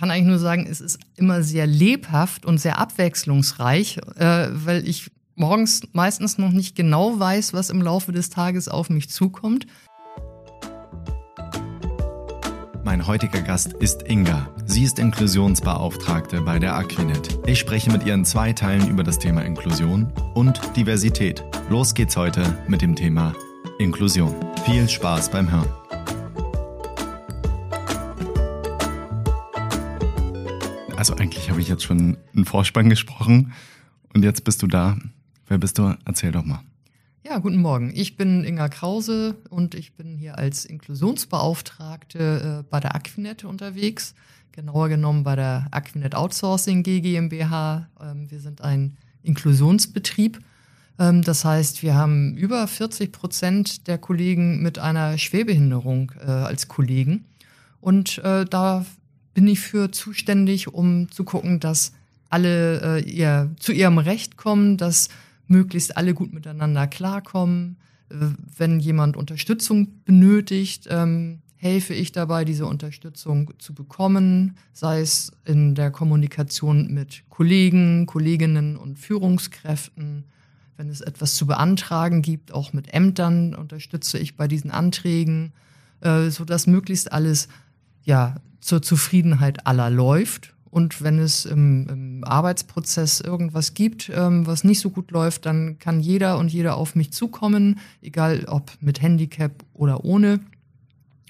kann eigentlich nur sagen, es ist immer sehr lebhaft und sehr abwechslungsreich, äh, weil ich morgens meistens noch nicht genau weiß, was im Laufe des Tages auf mich zukommt. Mein heutiger Gast ist Inga. Sie ist Inklusionsbeauftragte bei der Aquinet. Ich spreche mit ihr in zwei Teilen über das Thema Inklusion und Diversität. Los geht's heute mit dem Thema Inklusion. Viel Spaß beim Hören. Also eigentlich habe ich jetzt schon einen Vorspann gesprochen und jetzt bist du da. Wer bist du? Erzähl doch mal. Ja, guten Morgen. Ich bin Inga Krause und ich bin hier als Inklusionsbeauftragte äh, bei der Aquinet unterwegs. Genauer genommen bei der Aquinet Outsourcing GmbH. Ähm, wir sind ein Inklusionsbetrieb. Ähm, das heißt, wir haben über 40 Prozent der Kollegen mit einer Schwerbehinderung äh, als Kollegen. Und äh, da bin ich für zuständig, um zu gucken, dass alle äh, ihr, zu ihrem Recht kommen, dass möglichst alle gut miteinander klarkommen. Äh, wenn jemand Unterstützung benötigt, ähm, helfe ich dabei, diese Unterstützung zu bekommen, sei es in der Kommunikation mit Kollegen, Kolleginnen und Führungskräften. Wenn es etwas zu beantragen gibt, auch mit Ämtern unterstütze ich bei diesen Anträgen, äh, sodass möglichst alles ja zur Zufriedenheit aller läuft. Und wenn es im, im Arbeitsprozess irgendwas gibt, ähm, was nicht so gut läuft, dann kann jeder und jeder auf mich zukommen, egal ob mit Handicap oder ohne.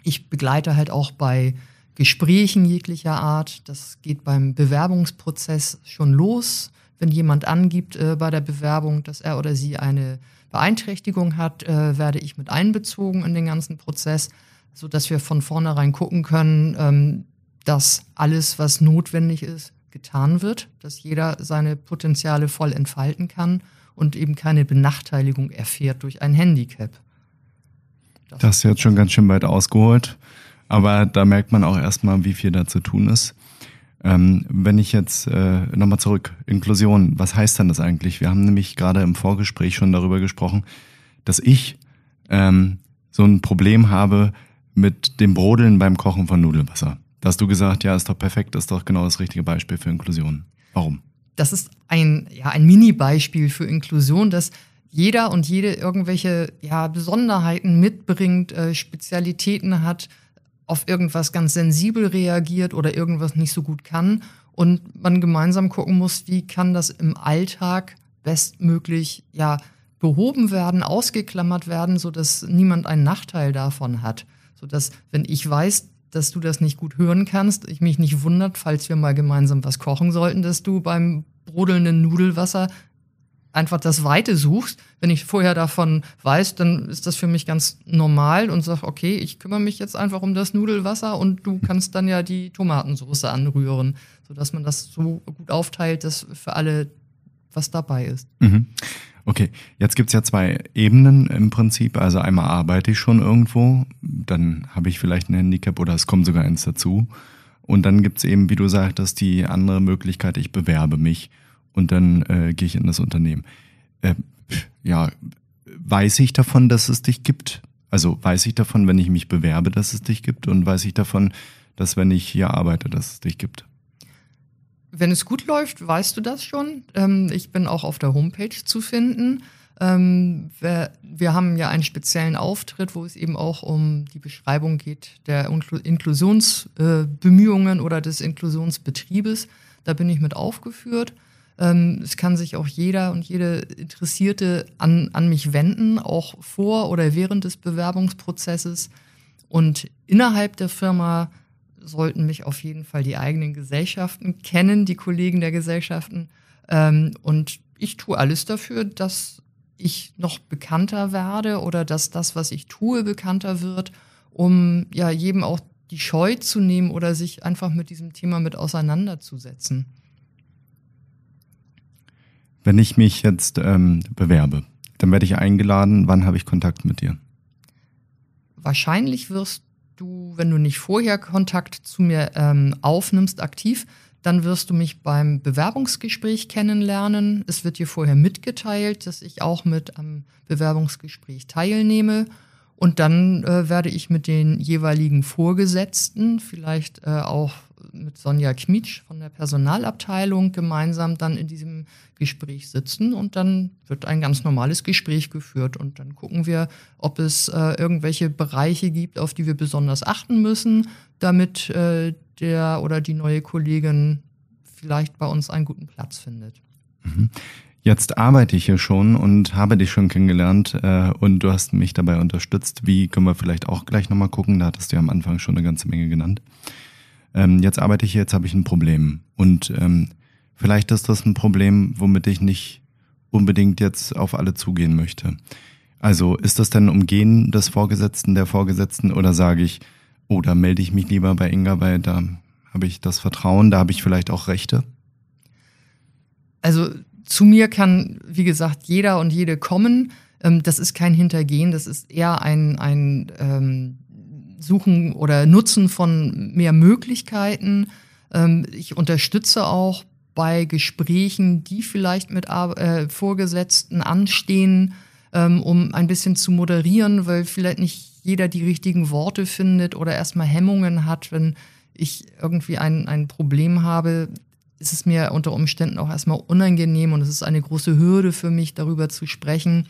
Ich begleite halt auch bei Gesprächen jeglicher Art. Das geht beim Bewerbungsprozess schon los. Wenn jemand angibt äh, bei der Bewerbung, dass er oder sie eine Beeinträchtigung hat, äh, werde ich mit einbezogen in den ganzen Prozess so dass wir von vornherein gucken können, ähm, dass alles, was notwendig ist, getan wird, dass jeder seine Potenziale voll entfalten kann und eben keine Benachteiligung erfährt durch ein Handicap. Das, das ist jetzt schon ganz schön weit ausgeholt, aber da merkt man auch erstmal, wie viel da zu tun ist. Ähm, wenn ich jetzt äh, nochmal zurück, Inklusion, was heißt denn das eigentlich? Wir haben nämlich gerade im Vorgespräch schon darüber gesprochen, dass ich ähm, so ein Problem habe, mit dem Brodeln beim Kochen von Nudelwasser. Da hast du gesagt, ja, ist doch perfekt, ist doch genau das richtige Beispiel für Inklusion. Warum? Das ist ein, ja, ein Mini-Beispiel für Inklusion, dass jeder und jede irgendwelche ja, Besonderheiten mitbringt, äh, Spezialitäten hat, auf irgendwas ganz sensibel reagiert oder irgendwas nicht so gut kann und man gemeinsam gucken muss, wie kann das im Alltag bestmöglich ja behoben werden, ausgeklammert werden, so dass niemand einen Nachteil davon hat sodass, wenn ich weiß, dass du das nicht gut hören kannst, ich mich nicht wundert, falls wir mal gemeinsam was kochen sollten, dass du beim brodelnden Nudelwasser einfach das Weite suchst. Wenn ich vorher davon weiß, dann ist das für mich ganz normal und sag, okay, ich kümmere mich jetzt einfach um das Nudelwasser und du kannst dann ja die Tomatensauce anrühren, sodass man das so gut aufteilt, dass für alle was dabei ist. Mhm. Okay, jetzt gibt's ja zwei Ebenen im Prinzip. Also einmal arbeite ich schon irgendwo, dann habe ich vielleicht ein Handicap oder es kommt sogar eins dazu. Und dann gibt's eben, wie du sagtest, die andere Möglichkeit, ich bewerbe mich und dann äh, gehe ich in das Unternehmen. Äh, ja, weiß ich davon, dass es dich gibt? Also weiß ich davon, wenn ich mich bewerbe, dass es dich gibt? Und weiß ich davon, dass wenn ich hier arbeite, dass es dich gibt? Wenn es gut läuft, weißt du das schon. Ähm, ich bin auch auf der Homepage zu finden. Ähm, wir, wir, haben ja einen speziellen Auftritt, wo es eben auch um die Beschreibung geht der Inklusionsbemühungen äh, oder des Inklusionsbetriebes. Da bin ich mit aufgeführt. Ähm, es kann sich auch jeder und jede Interessierte an, an mich wenden, auch vor oder während des Bewerbungsprozesses. Und innerhalb der Firma sollten mich auf jeden Fall die eigenen Gesellschaften kennen, die Kollegen der Gesellschaften. Ähm, und ich tue alles dafür, dass ich noch bekannter werde oder dass das, was ich tue, bekannter wird, um ja jedem auch die Scheu zu nehmen oder sich einfach mit diesem Thema mit auseinanderzusetzen. Wenn ich mich jetzt ähm, bewerbe, dann werde ich eingeladen. Wann habe ich Kontakt mit dir? Wahrscheinlich wirst du, wenn du nicht vorher Kontakt zu mir ähm, aufnimmst, aktiv, dann wirst du mich beim Bewerbungsgespräch kennenlernen. Es wird dir vorher mitgeteilt, dass ich auch mit am Bewerbungsgespräch teilnehme. Und dann äh, werde ich mit den jeweiligen Vorgesetzten, vielleicht äh, auch mit Sonja Kmitsch von der Personalabteilung gemeinsam dann in diesem Gespräch sitzen und dann wird ein ganz normales Gespräch geführt und dann gucken wir, ob es äh, irgendwelche Bereiche gibt, auf die wir besonders achten müssen, damit äh, der oder die neue Kollegin vielleicht bei uns einen guten Platz findet. Mhm. Jetzt arbeite ich hier schon und habe dich schon kennengelernt äh, und du hast mich dabei unterstützt. Wie können wir vielleicht auch gleich nochmal gucken? Da hattest du ja am Anfang schon eine ganze Menge genannt. Ähm, jetzt arbeite ich hier, jetzt habe ich ein Problem. Und ähm, vielleicht ist das ein Problem, womit ich nicht unbedingt jetzt auf alle zugehen möchte. Also ist das denn Umgehen des Vorgesetzten, der Vorgesetzten oder sage ich, oh, da melde ich mich lieber bei Inga, weil da habe ich das Vertrauen, da habe ich vielleicht auch Rechte? Also zu mir kann, wie gesagt, jeder und jede kommen. Ähm, das ist kein Hintergehen, das ist eher ein, ein ähm, Suchen oder Nutzen von mehr Möglichkeiten. Ähm, ich unterstütze auch bei Gesprächen, die vielleicht mit äh, Vorgesetzten anstehen, ähm, um ein bisschen zu moderieren, weil vielleicht nicht jeder die richtigen Worte findet oder erstmal Hemmungen hat, wenn ich irgendwie ein, ein Problem habe, ist es mir unter Umständen auch erstmal unangenehm und es ist eine große Hürde für mich, darüber zu sprechen.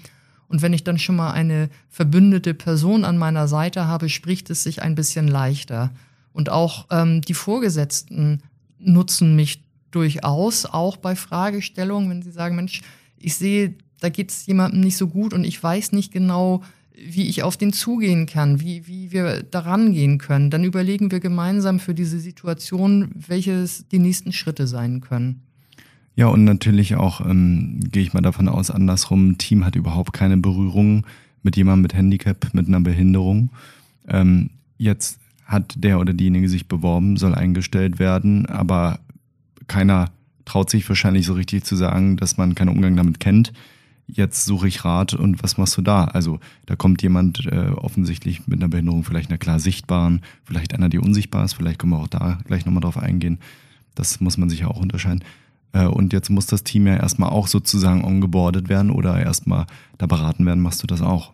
Und wenn ich dann schon mal eine verbündete Person an meiner Seite habe, spricht es sich ein bisschen leichter. Und auch ähm, die Vorgesetzten nutzen mich durchaus, auch bei Fragestellungen, wenn sie sagen, Mensch, ich sehe, da geht es jemandem nicht so gut und ich weiß nicht genau, wie ich auf den zugehen kann, wie, wie wir daran gehen können. Dann überlegen wir gemeinsam für diese Situation, welches die nächsten Schritte sein können. Ja, und natürlich auch, ähm, gehe ich mal davon aus, andersrum, Team hat überhaupt keine Berührung mit jemandem mit Handicap, mit einer Behinderung. Ähm, jetzt hat der oder diejenige sich beworben, soll eingestellt werden, aber keiner traut sich wahrscheinlich so richtig zu sagen, dass man keinen Umgang damit kennt jetzt suche ich Rat und was machst du da? Also da kommt jemand äh, offensichtlich mit einer Behinderung, vielleicht einer klar sichtbaren, vielleicht einer, die unsichtbar ist, vielleicht können wir auch da gleich nochmal drauf eingehen. Das muss man sich ja auch unterscheiden. Äh, und jetzt muss das Team ja erstmal auch sozusagen ongeboardet werden oder erstmal da beraten werden. Machst du das auch?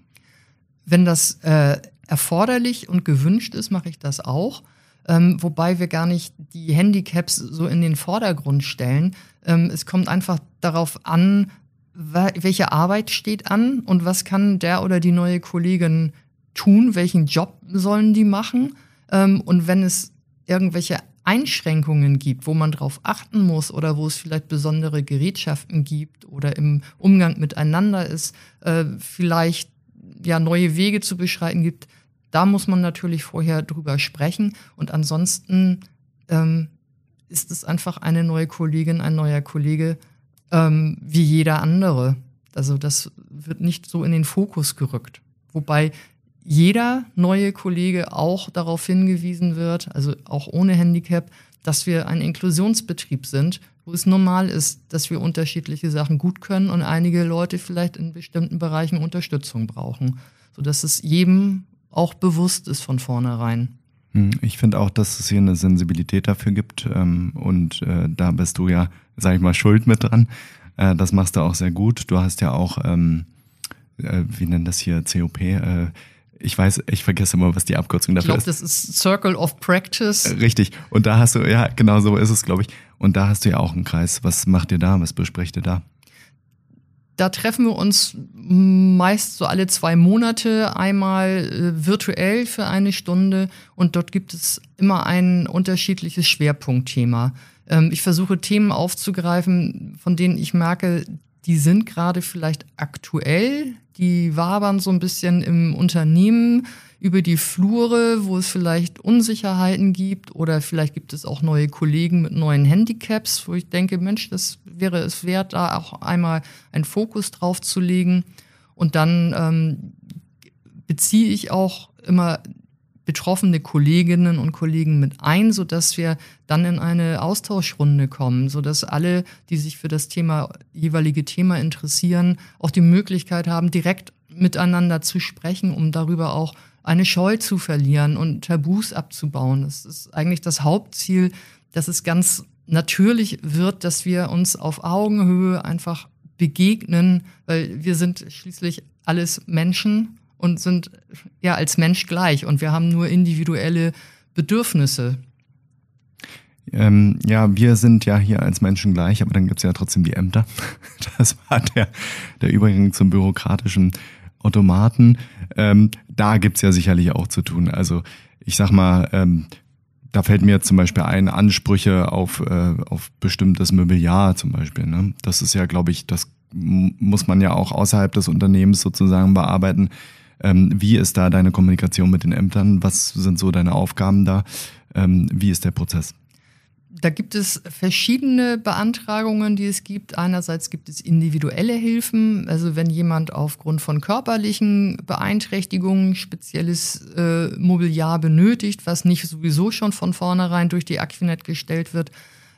Wenn das äh, erforderlich und gewünscht ist, mache ich das auch. Ähm, wobei wir gar nicht die Handicaps so in den Vordergrund stellen. Ähm, es kommt einfach darauf an, welche Arbeit steht an und was kann der oder die neue Kollegin tun, welchen Job sollen die machen. Ähm, und wenn es irgendwelche Einschränkungen gibt, wo man drauf achten muss oder wo es vielleicht besondere Gerätschaften gibt oder im Umgang miteinander ist, äh, vielleicht ja neue Wege zu beschreiten gibt, da muss man natürlich vorher drüber sprechen. Und ansonsten ähm, ist es einfach eine neue Kollegin, ein neuer Kollege, ähm, wie jeder andere. Also das wird nicht so in den Fokus gerückt. Wobei jeder neue Kollege auch darauf hingewiesen wird, also auch ohne Handicap, dass wir ein Inklusionsbetrieb sind, wo es normal ist, dass wir unterschiedliche Sachen gut können und einige Leute vielleicht in bestimmten Bereichen Unterstützung brauchen, sodass es jedem auch bewusst ist von vornherein. Hm, ich finde auch, dass es hier eine Sensibilität dafür gibt ähm, und äh, da bist du ja, sag ich mal, schuld mit dran. Äh, das machst du auch sehr gut. Du hast ja auch, ähm, äh, wie nennt das hier, COP? Ich weiß, ich vergesse immer, was die Abkürzung dafür ich glaub, ist. Ich glaube, das ist Circle of Practice. Richtig. Und da hast du, ja, genau so ist es, glaube ich. Und da hast du ja auch einen Kreis. Was macht ihr da? Was besprecht ihr da? Da treffen wir uns meist so alle zwei Monate einmal äh, virtuell für eine Stunde und dort gibt es immer ein unterschiedliches Schwerpunktthema. Ähm, ich versuche Themen aufzugreifen, von denen ich merke, die sind gerade vielleicht aktuell, die wabern so ein bisschen im Unternehmen über die Flure, wo es vielleicht Unsicherheiten gibt oder vielleicht gibt es auch neue Kollegen mit neuen Handicaps, wo ich denke, Mensch, das wäre es wert, da auch einmal einen Fokus drauf zu legen. Und dann ähm, beziehe ich auch immer betroffene Kolleginnen und Kollegen mit ein, so dass wir dann in eine Austauschrunde kommen, so dass alle, die sich für das Thema jeweilige Thema interessieren, auch die Möglichkeit haben, direkt miteinander zu sprechen, um darüber auch eine Scheu zu verlieren und Tabus abzubauen. Das ist eigentlich das Hauptziel, dass es ganz natürlich wird, dass wir uns auf Augenhöhe einfach begegnen, weil wir sind schließlich alles Menschen und sind ja als Mensch gleich und wir haben nur individuelle Bedürfnisse. Ähm, ja, wir sind ja hier als Menschen gleich, aber dann gibt's ja trotzdem die Ämter. Das war der, der Übergang zum bürokratischen Automaten. Ähm, da gibt's ja sicherlich auch zu tun. Also ich sag mal, ähm, da fällt mir zum Beispiel ein, Ansprüche auf, äh, auf bestimmtes Mobiliar zum Beispiel. Ne? Das ist ja, glaube ich, das muss man ja auch außerhalb des Unternehmens sozusagen bearbeiten. Ähm, wie ist da deine Kommunikation mit den Ämtern? Was sind so deine Aufgaben da? Ähm, wie ist der Prozess? Da gibt es verschiedene Beantragungen, die es gibt. Einerseits gibt es individuelle Hilfen, also wenn jemand aufgrund von körperlichen Beeinträchtigungen spezielles äh, Mobiliar benötigt, was nicht sowieso schon von vornherein durch die Aquinet gestellt wird,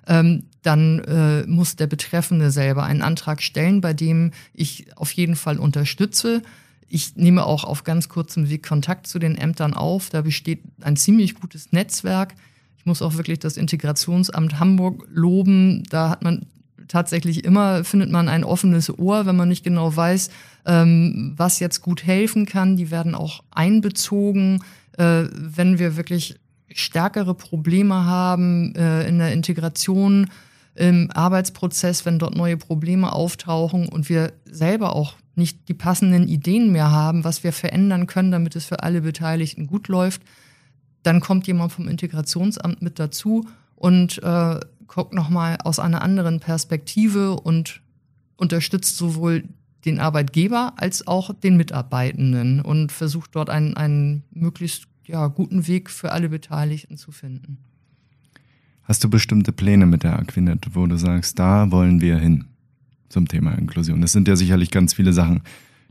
ähm, dann äh, muss der Betreffende selber einen Antrag stellen, bei dem ich auf jeden Fall unterstütze. Ich nehme auch auf ganz kurzem Weg Kontakt zu den Ämtern auf. Da besteht ein ziemlich gutes Netzwerk. Ich muss auch wirklich das Integrationsamt Hamburg loben. Da hat man tatsächlich immer, findet man ein offenes Ohr, wenn man nicht genau weiß, ähm, was jetzt gut helfen kann. Die werden auch einbezogen, äh, wenn wir wirklich stärkere Probleme haben äh, in der Integration im Arbeitsprozess, wenn dort neue Probleme auftauchen und wir selber auch nicht die passenden Ideen mehr haben, was wir verändern können, damit es für alle Beteiligten gut läuft, dann kommt jemand vom Integrationsamt mit dazu und äh, guckt nochmal aus einer anderen Perspektive und unterstützt sowohl den Arbeitgeber als auch den Mitarbeitenden und versucht dort einen, einen möglichst ja, guten Weg für alle Beteiligten zu finden. Hast du bestimmte Pläne mit der Aquinet, wo du sagst, da wollen wir hin zum Thema Inklusion? Es sind ja sicherlich ganz viele Sachen,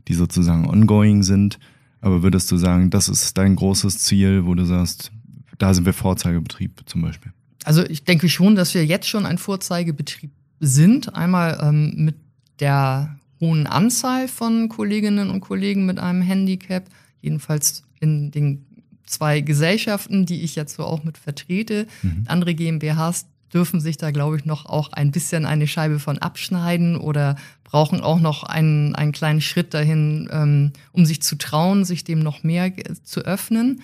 die sozusagen ongoing sind. Aber würdest du sagen, das ist dein großes Ziel, wo du sagst, da sind wir Vorzeigebetrieb zum Beispiel? Also ich denke schon, dass wir jetzt schon ein Vorzeigebetrieb sind. Einmal ähm, mit der hohen Anzahl von Kolleginnen und Kollegen mit einem Handicap, jedenfalls in den zwei Gesellschaften, die ich jetzt so auch mit vertrete. Mhm. Andere GmbHs dürfen sich da, glaube ich, noch auch ein bisschen eine Scheibe von abschneiden oder brauchen auch noch einen, einen kleinen Schritt dahin, ähm, um sich zu trauen, sich dem noch mehr zu öffnen.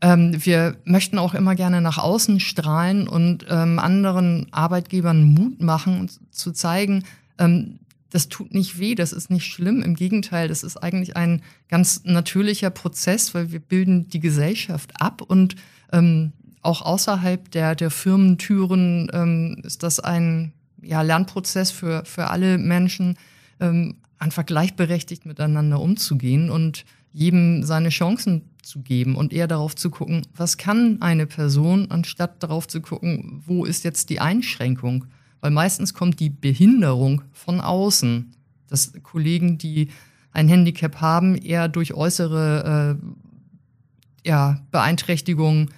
Ähm, wir möchten auch immer gerne nach außen strahlen und ähm, anderen Arbeitgebern Mut machen, zu zeigen, ähm, das tut nicht weh, das ist nicht schlimm. Im Gegenteil, das ist eigentlich ein ganz natürlicher Prozess, weil wir bilden die Gesellschaft ab und ähm, auch außerhalb der, der Firmentüren ähm, ist das ein ja, Lernprozess für, für alle Menschen, ähm, einfach gleichberechtigt miteinander umzugehen und jedem seine Chancen zu geben und eher darauf zu gucken, was kann eine Person, anstatt darauf zu gucken, wo ist jetzt die Einschränkung. Weil meistens kommt die Behinderung von außen, dass Kollegen, die ein Handicap haben, eher durch äußere äh, ja, Beeinträchtigungen,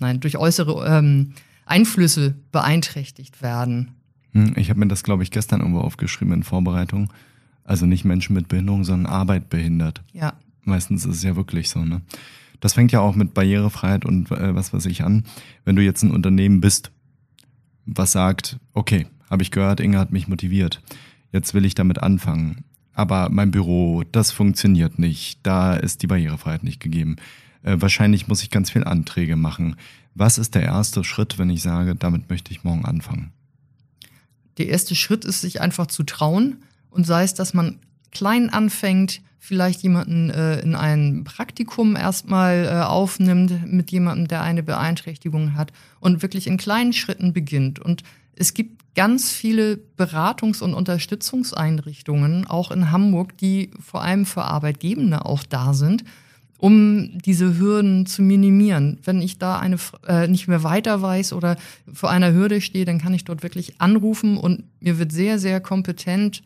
nein, durch äußere ähm, Einflüsse beeinträchtigt werden. Hm, ich habe mir das, glaube ich, gestern irgendwo aufgeschrieben in Vorbereitung. Also nicht Menschen mit Behinderung, sondern Arbeit behindert. Ja. Meistens ist es ja wirklich so, ne? Das fängt ja auch mit Barrierefreiheit und äh, was weiß ich an. Wenn du jetzt ein Unternehmen bist was sagt, okay, habe ich gehört, Inge hat mich motiviert. Jetzt will ich damit anfangen. Aber mein Büro, das funktioniert nicht. Da ist die Barrierefreiheit nicht gegeben. Äh, wahrscheinlich muss ich ganz viel Anträge machen. Was ist der erste Schritt, wenn ich sage, damit möchte ich morgen anfangen? Der erste Schritt ist, sich einfach zu trauen und sei es, dass man klein anfängt, vielleicht jemanden äh, in ein Praktikum erstmal äh, aufnimmt mit jemandem, der eine Beeinträchtigung hat und wirklich in kleinen Schritten beginnt. Und es gibt ganz viele Beratungs- und Unterstützungseinrichtungen, auch in Hamburg, die vor allem für Arbeitgebende auch da sind, um diese Hürden zu minimieren. Wenn ich da eine äh, nicht mehr weiter weiß oder vor einer Hürde stehe, dann kann ich dort wirklich anrufen und mir wird sehr, sehr kompetent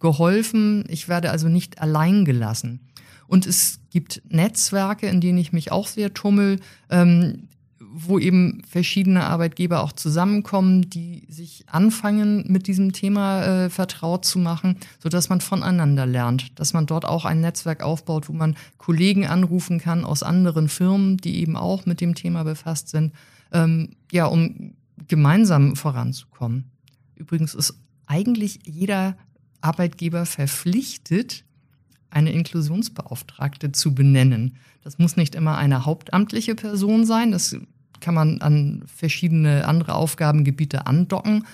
geholfen. Ich werde also nicht allein gelassen. Und es gibt Netzwerke, in denen ich mich auch sehr tummel, ähm, wo eben verschiedene Arbeitgeber auch zusammenkommen, die sich anfangen, mit diesem Thema äh, vertraut zu machen, so dass man voneinander lernt, dass man dort auch ein Netzwerk aufbaut, wo man Kollegen anrufen kann aus anderen Firmen, die eben auch mit dem Thema befasst sind, ähm, ja, um gemeinsam voranzukommen. Übrigens ist eigentlich jeder Arbeitgeber verpflichtet, eine Inklusionsbeauftragte zu benennen. Das muss nicht immer eine hauptamtliche Person sein. Das kann man an verschiedene andere Aufgabengebiete andocken.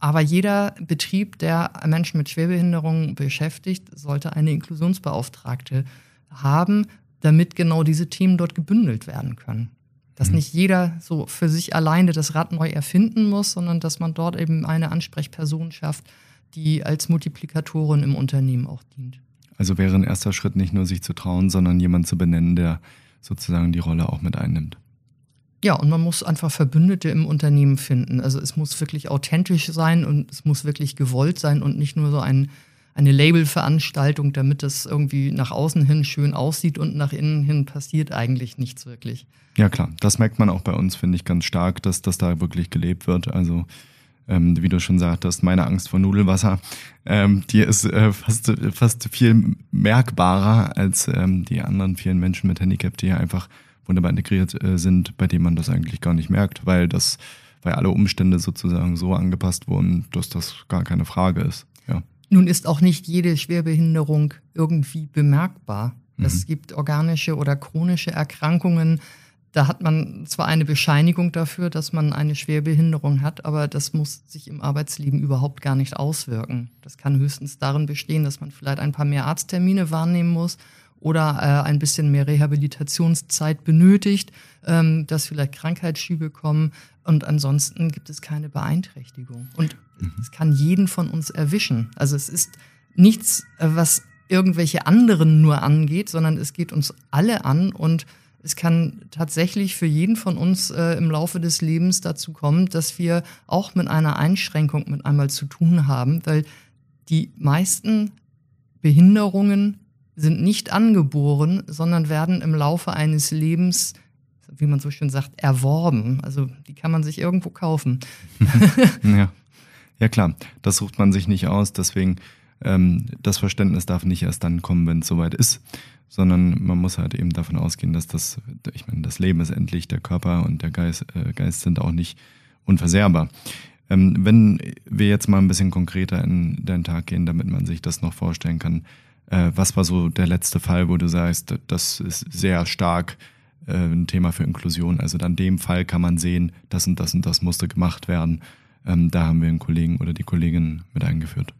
Aber jeder Betrieb, der Menschen mit Schwerbehinderungen beschäftigt, sollte eine Inklusionsbeauftragte haben, damit genau diese Themen dort gebündelt werden können. Dass mhm. nicht jeder so für sich alleine das Rad neu erfinden muss, sondern dass man dort eben eine Ansprechperson schafft, die als Multiplikatorin im Unternehmen auch dient. Also wäre ein erster Schritt nicht nur sich zu trauen, sondern jemand zu benennen, der sozusagen die Rolle auch mit einnimmt. Ja, und man muss einfach Verbündete im Unternehmen finden. Also es muss wirklich authentisch sein und es muss wirklich gewollt sein und nicht nur so ein, eine Labelveranstaltung, damit es irgendwie nach außen hin schön aussieht und nach innen hin passiert eigentlich nichts wirklich. Ja klar, das merkt man auch bei uns, finde ich, ganz stark, dass das da wirklich gelebt wird. Also ähm, wie du schon sagtest, meine Angst vor Nudelwasser, ähm, die ist äh, fast, fast viel merkbarer als ähm, die anderen vielen Menschen mit Handicap, die ja einfach wunderbar integriert äh, sind, bei denen man das eigentlich gar nicht merkt, weil das, weil alle Umstände sozusagen so angepasst wurden, dass das gar keine Frage ist. Ja. Nun ist auch nicht jede Schwerbehinderung irgendwie bemerkbar. Mhm. Es gibt organische oder chronische Erkrankungen, da hat man zwar eine Bescheinigung dafür, dass man eine Schwerbehinderung hat, aber das muss sich im Arbeitsleben überhaupt gar nicht auswirken. Das kann höchstens darin bestehen, dass man vielleicht ein paar mehr Arzttermine wahrnehmen muss oder äh, ein bisschen mehr Rehabilitationszeit benötigt, ähm, dass vielleicht Krankheitsschübe kommen und ansonsten gibt es keine Beeinträchtigung. Und mhm. es kann jeden von uns erwischen. Also es ist nichts, äh, was irgendwelche anderen nur angeht, sondern es geht uns alle an und es kann tatsächlich für jeden von uns äh, im Laufe des Lebens dazu kommen, dass wir auch mit einer Einschränkung mit einmal zu tun haben, weil die meisten Behinderungen sind nicht angeboren, sondern werden im Laufe eines Lebens, wie man so schön sagt, erworben. Also die kann man sich irgendwo kaufen. ja. ja, klar, das sucht man sich nicht aus. Deswegen, das Verständnis darf nicht erst dann kommen, wenn es soweit ist, sondern man muss halt eben davon ausgehen, dass das, ich meine, das Leben ist endlich, der Körper und der Geist, äh, Geist sind auch nicht unversehrbar. Ähm, wenn wir jetzt mal ein bisschen konkreter in deinen Tag gehen, damit man sich das noch vorstellen kann, äh, was war so der letzte Fall, wo du sagst, das ist sehr stark äh, ein Thema für Inklusion? Also an dem Fall kann man sehen, das und das und das musste gemacht werden. Ähm, da haben wir einen Kollegen oder die Kollegin mit eingeführt.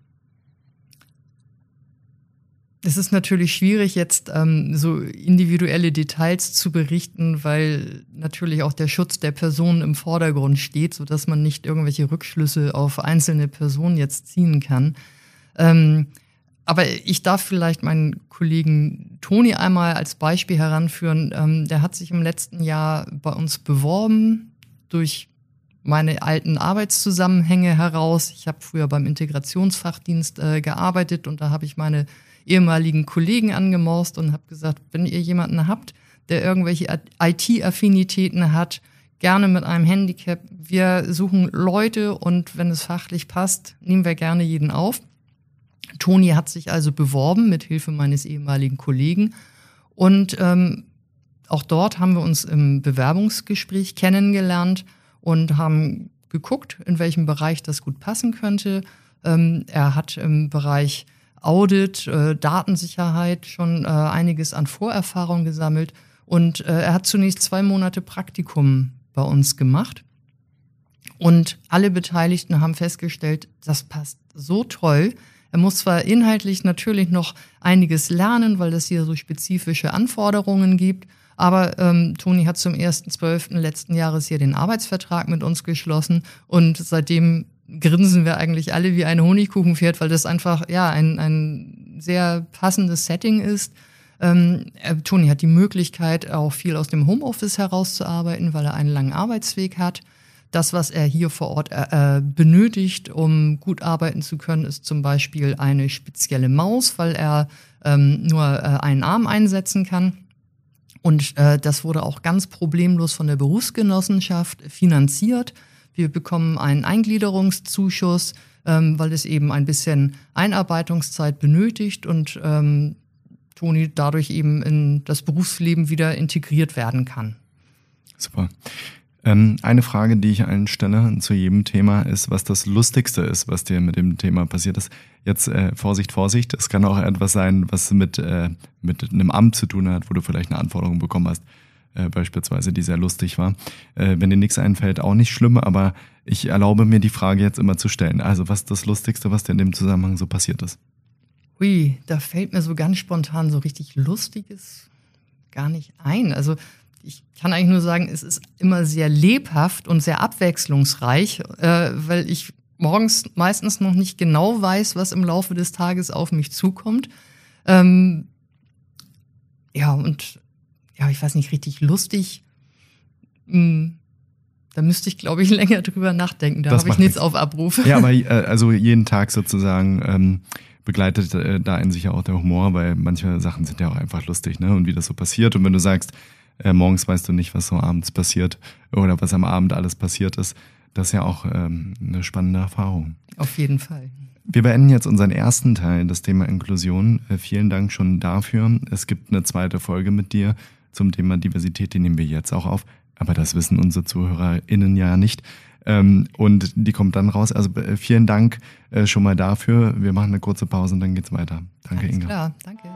Es ist natürlich schwierig, jetzt ähm, so individuelle Details zu berichten, weil natürlich auch der Schutz der Personen im Vordergrund steht, sodass man nicht irgendwelche Rückschlüsse auf einzelne Personen jetzt ziehen kann. Ähm, aber ich darf vielleicht meinen Kollegen Toni einmal als Beispiel heranführen. Ähm, der hat sich im letzten Jahr bei uns beworben durch meine alten Arbeitszusammenhänge heraus. Ich habe früher beim Integrationsfachdienst äh, gearbeitet und da habe ich meine ehemaligen Kollegen angemorst und habe gesagt, wenn ihr jemanden habt, der irgendwelche IT-Affinitäten hat, gerne mit einem Handicap. Wir suchen Leute und wenn es fachlich passt, nehmen wir gerne jeden auf. Toni hat sich also beworben mit Hilfe meines ehemaligen Kollegen und ähm, auch dort haben wir uns im Bewerbungsgespräch kennengelernt und haben geguckt, in welchem Bereich das gut passen könnte. Ähm, er hat im Bereich Audit, äh, Datensicherheit schon äh, einiges an Vorerfahrung gesammelt und äh, er hat zunächst zwei Monate Praktikum bei uns gemacht. Und alle Beteiligten haben festgestellt, das passt so toll. Er muss zwar inhaltlich natürlich noch einiges lernen, weil das hier so spezifische Anforderungen gibt, aber ähm, Toni hat zum 1.12. letzten Jahres hier den Arbeitsvertrag mit uns geschlossen und seitdem grinsen wir eigentlich alle wie ein Honigkuchenpferd, weil das einfach ja ein, ein sehr passendes Setting ist. Ähm, äh, Toni hat die Möglichkeit, auch viel aus dem Homeoffice herauszuarbeiten, weil er einen langen Arbeitsweg hat. Das, was er hier vor Ort äh, äh, benötigt, um gut arbeiten zu können, ist zum Beispiel eine spezielle Maus, weil er ähm, nur äh, einen Arm einsetzen kann. Und äh, das wurde auch ganz problemlos von der Berufsgenossenschaft finanziert. Wir bekommen einen Eingliederungszuschuss, ähm, weil es eben ein bisschen Einarbeitungszeit benötigt und ähm, Toni dadurch eben in das Berufsleben wieder integriert werden kann. Super. Ähm, eine Frage, die ich allen stelle zu jedem Thema, ist, was das Lustigste ist, was dir mit dem Thema passiert ist. Jetzt äh, Vorsicht, Vorsicht, es kann auch etwas sein, was mit, äh, mit einem Amt zu tun hat, wo du vielleicht eine Anforderung bekommen hast, äh, beispielsweise, die sehr lustig war. Äh, wenn dir nichts einfällt, auch nicht schlimm, aber ich erlaube mir die Frage jetzt immer zu stellen. Also was ist das Lustigste, was dir in dem Zusammenhang so passiert ist? Hui, da fällt mir so ganz spontan so richtig Lustiges gar nicht ein. Also ich kann eigentlich nur sagen, es ist immer sehr lebhaft und sehr abwechslungsreich, äh, weil ich morgens meistens noch nicht genau weiß, was im Laufe des Tages auf mich zukommt. Ähm, ja, und ja, ich weiß nicht, richtig lustig. Hm, da müsste ich, glaube ich, länger drüber nachdenken. Da habe ich nichts auf Abruf. Ja, aber äh, also jeden Tag sozusagen ähm, begleitet äh, da in sich ja auch der Humor, weil manche Sachen sind ja auch einfach lustig, ne? Und wie das so passiert. Und wenn du sagst, äh, morgens weißt du nicht, was so abends passiert oder was am Abend alles passiert ist, das ist ja auch ähm, eine spannende Erfahrung. Auf jeden Fall. Wir beenden jetzt unseren ersten Teil, das Thema Inklusion. Äh, vielen Dank schon dafür. Es gibt eine zweite Folge mit dir zum Thema Diversität, die nehmen wir jetzt auch auf. Aber das wissen unsere ZuhörerInnen ja nicht. Ähm, und die kommt dann raus. Also äh, vielen Dank äh, schon mal dafür. Wir machen eine kurze Pause und dann geht's weiter. Danke, Alles Inga. Klar, danke.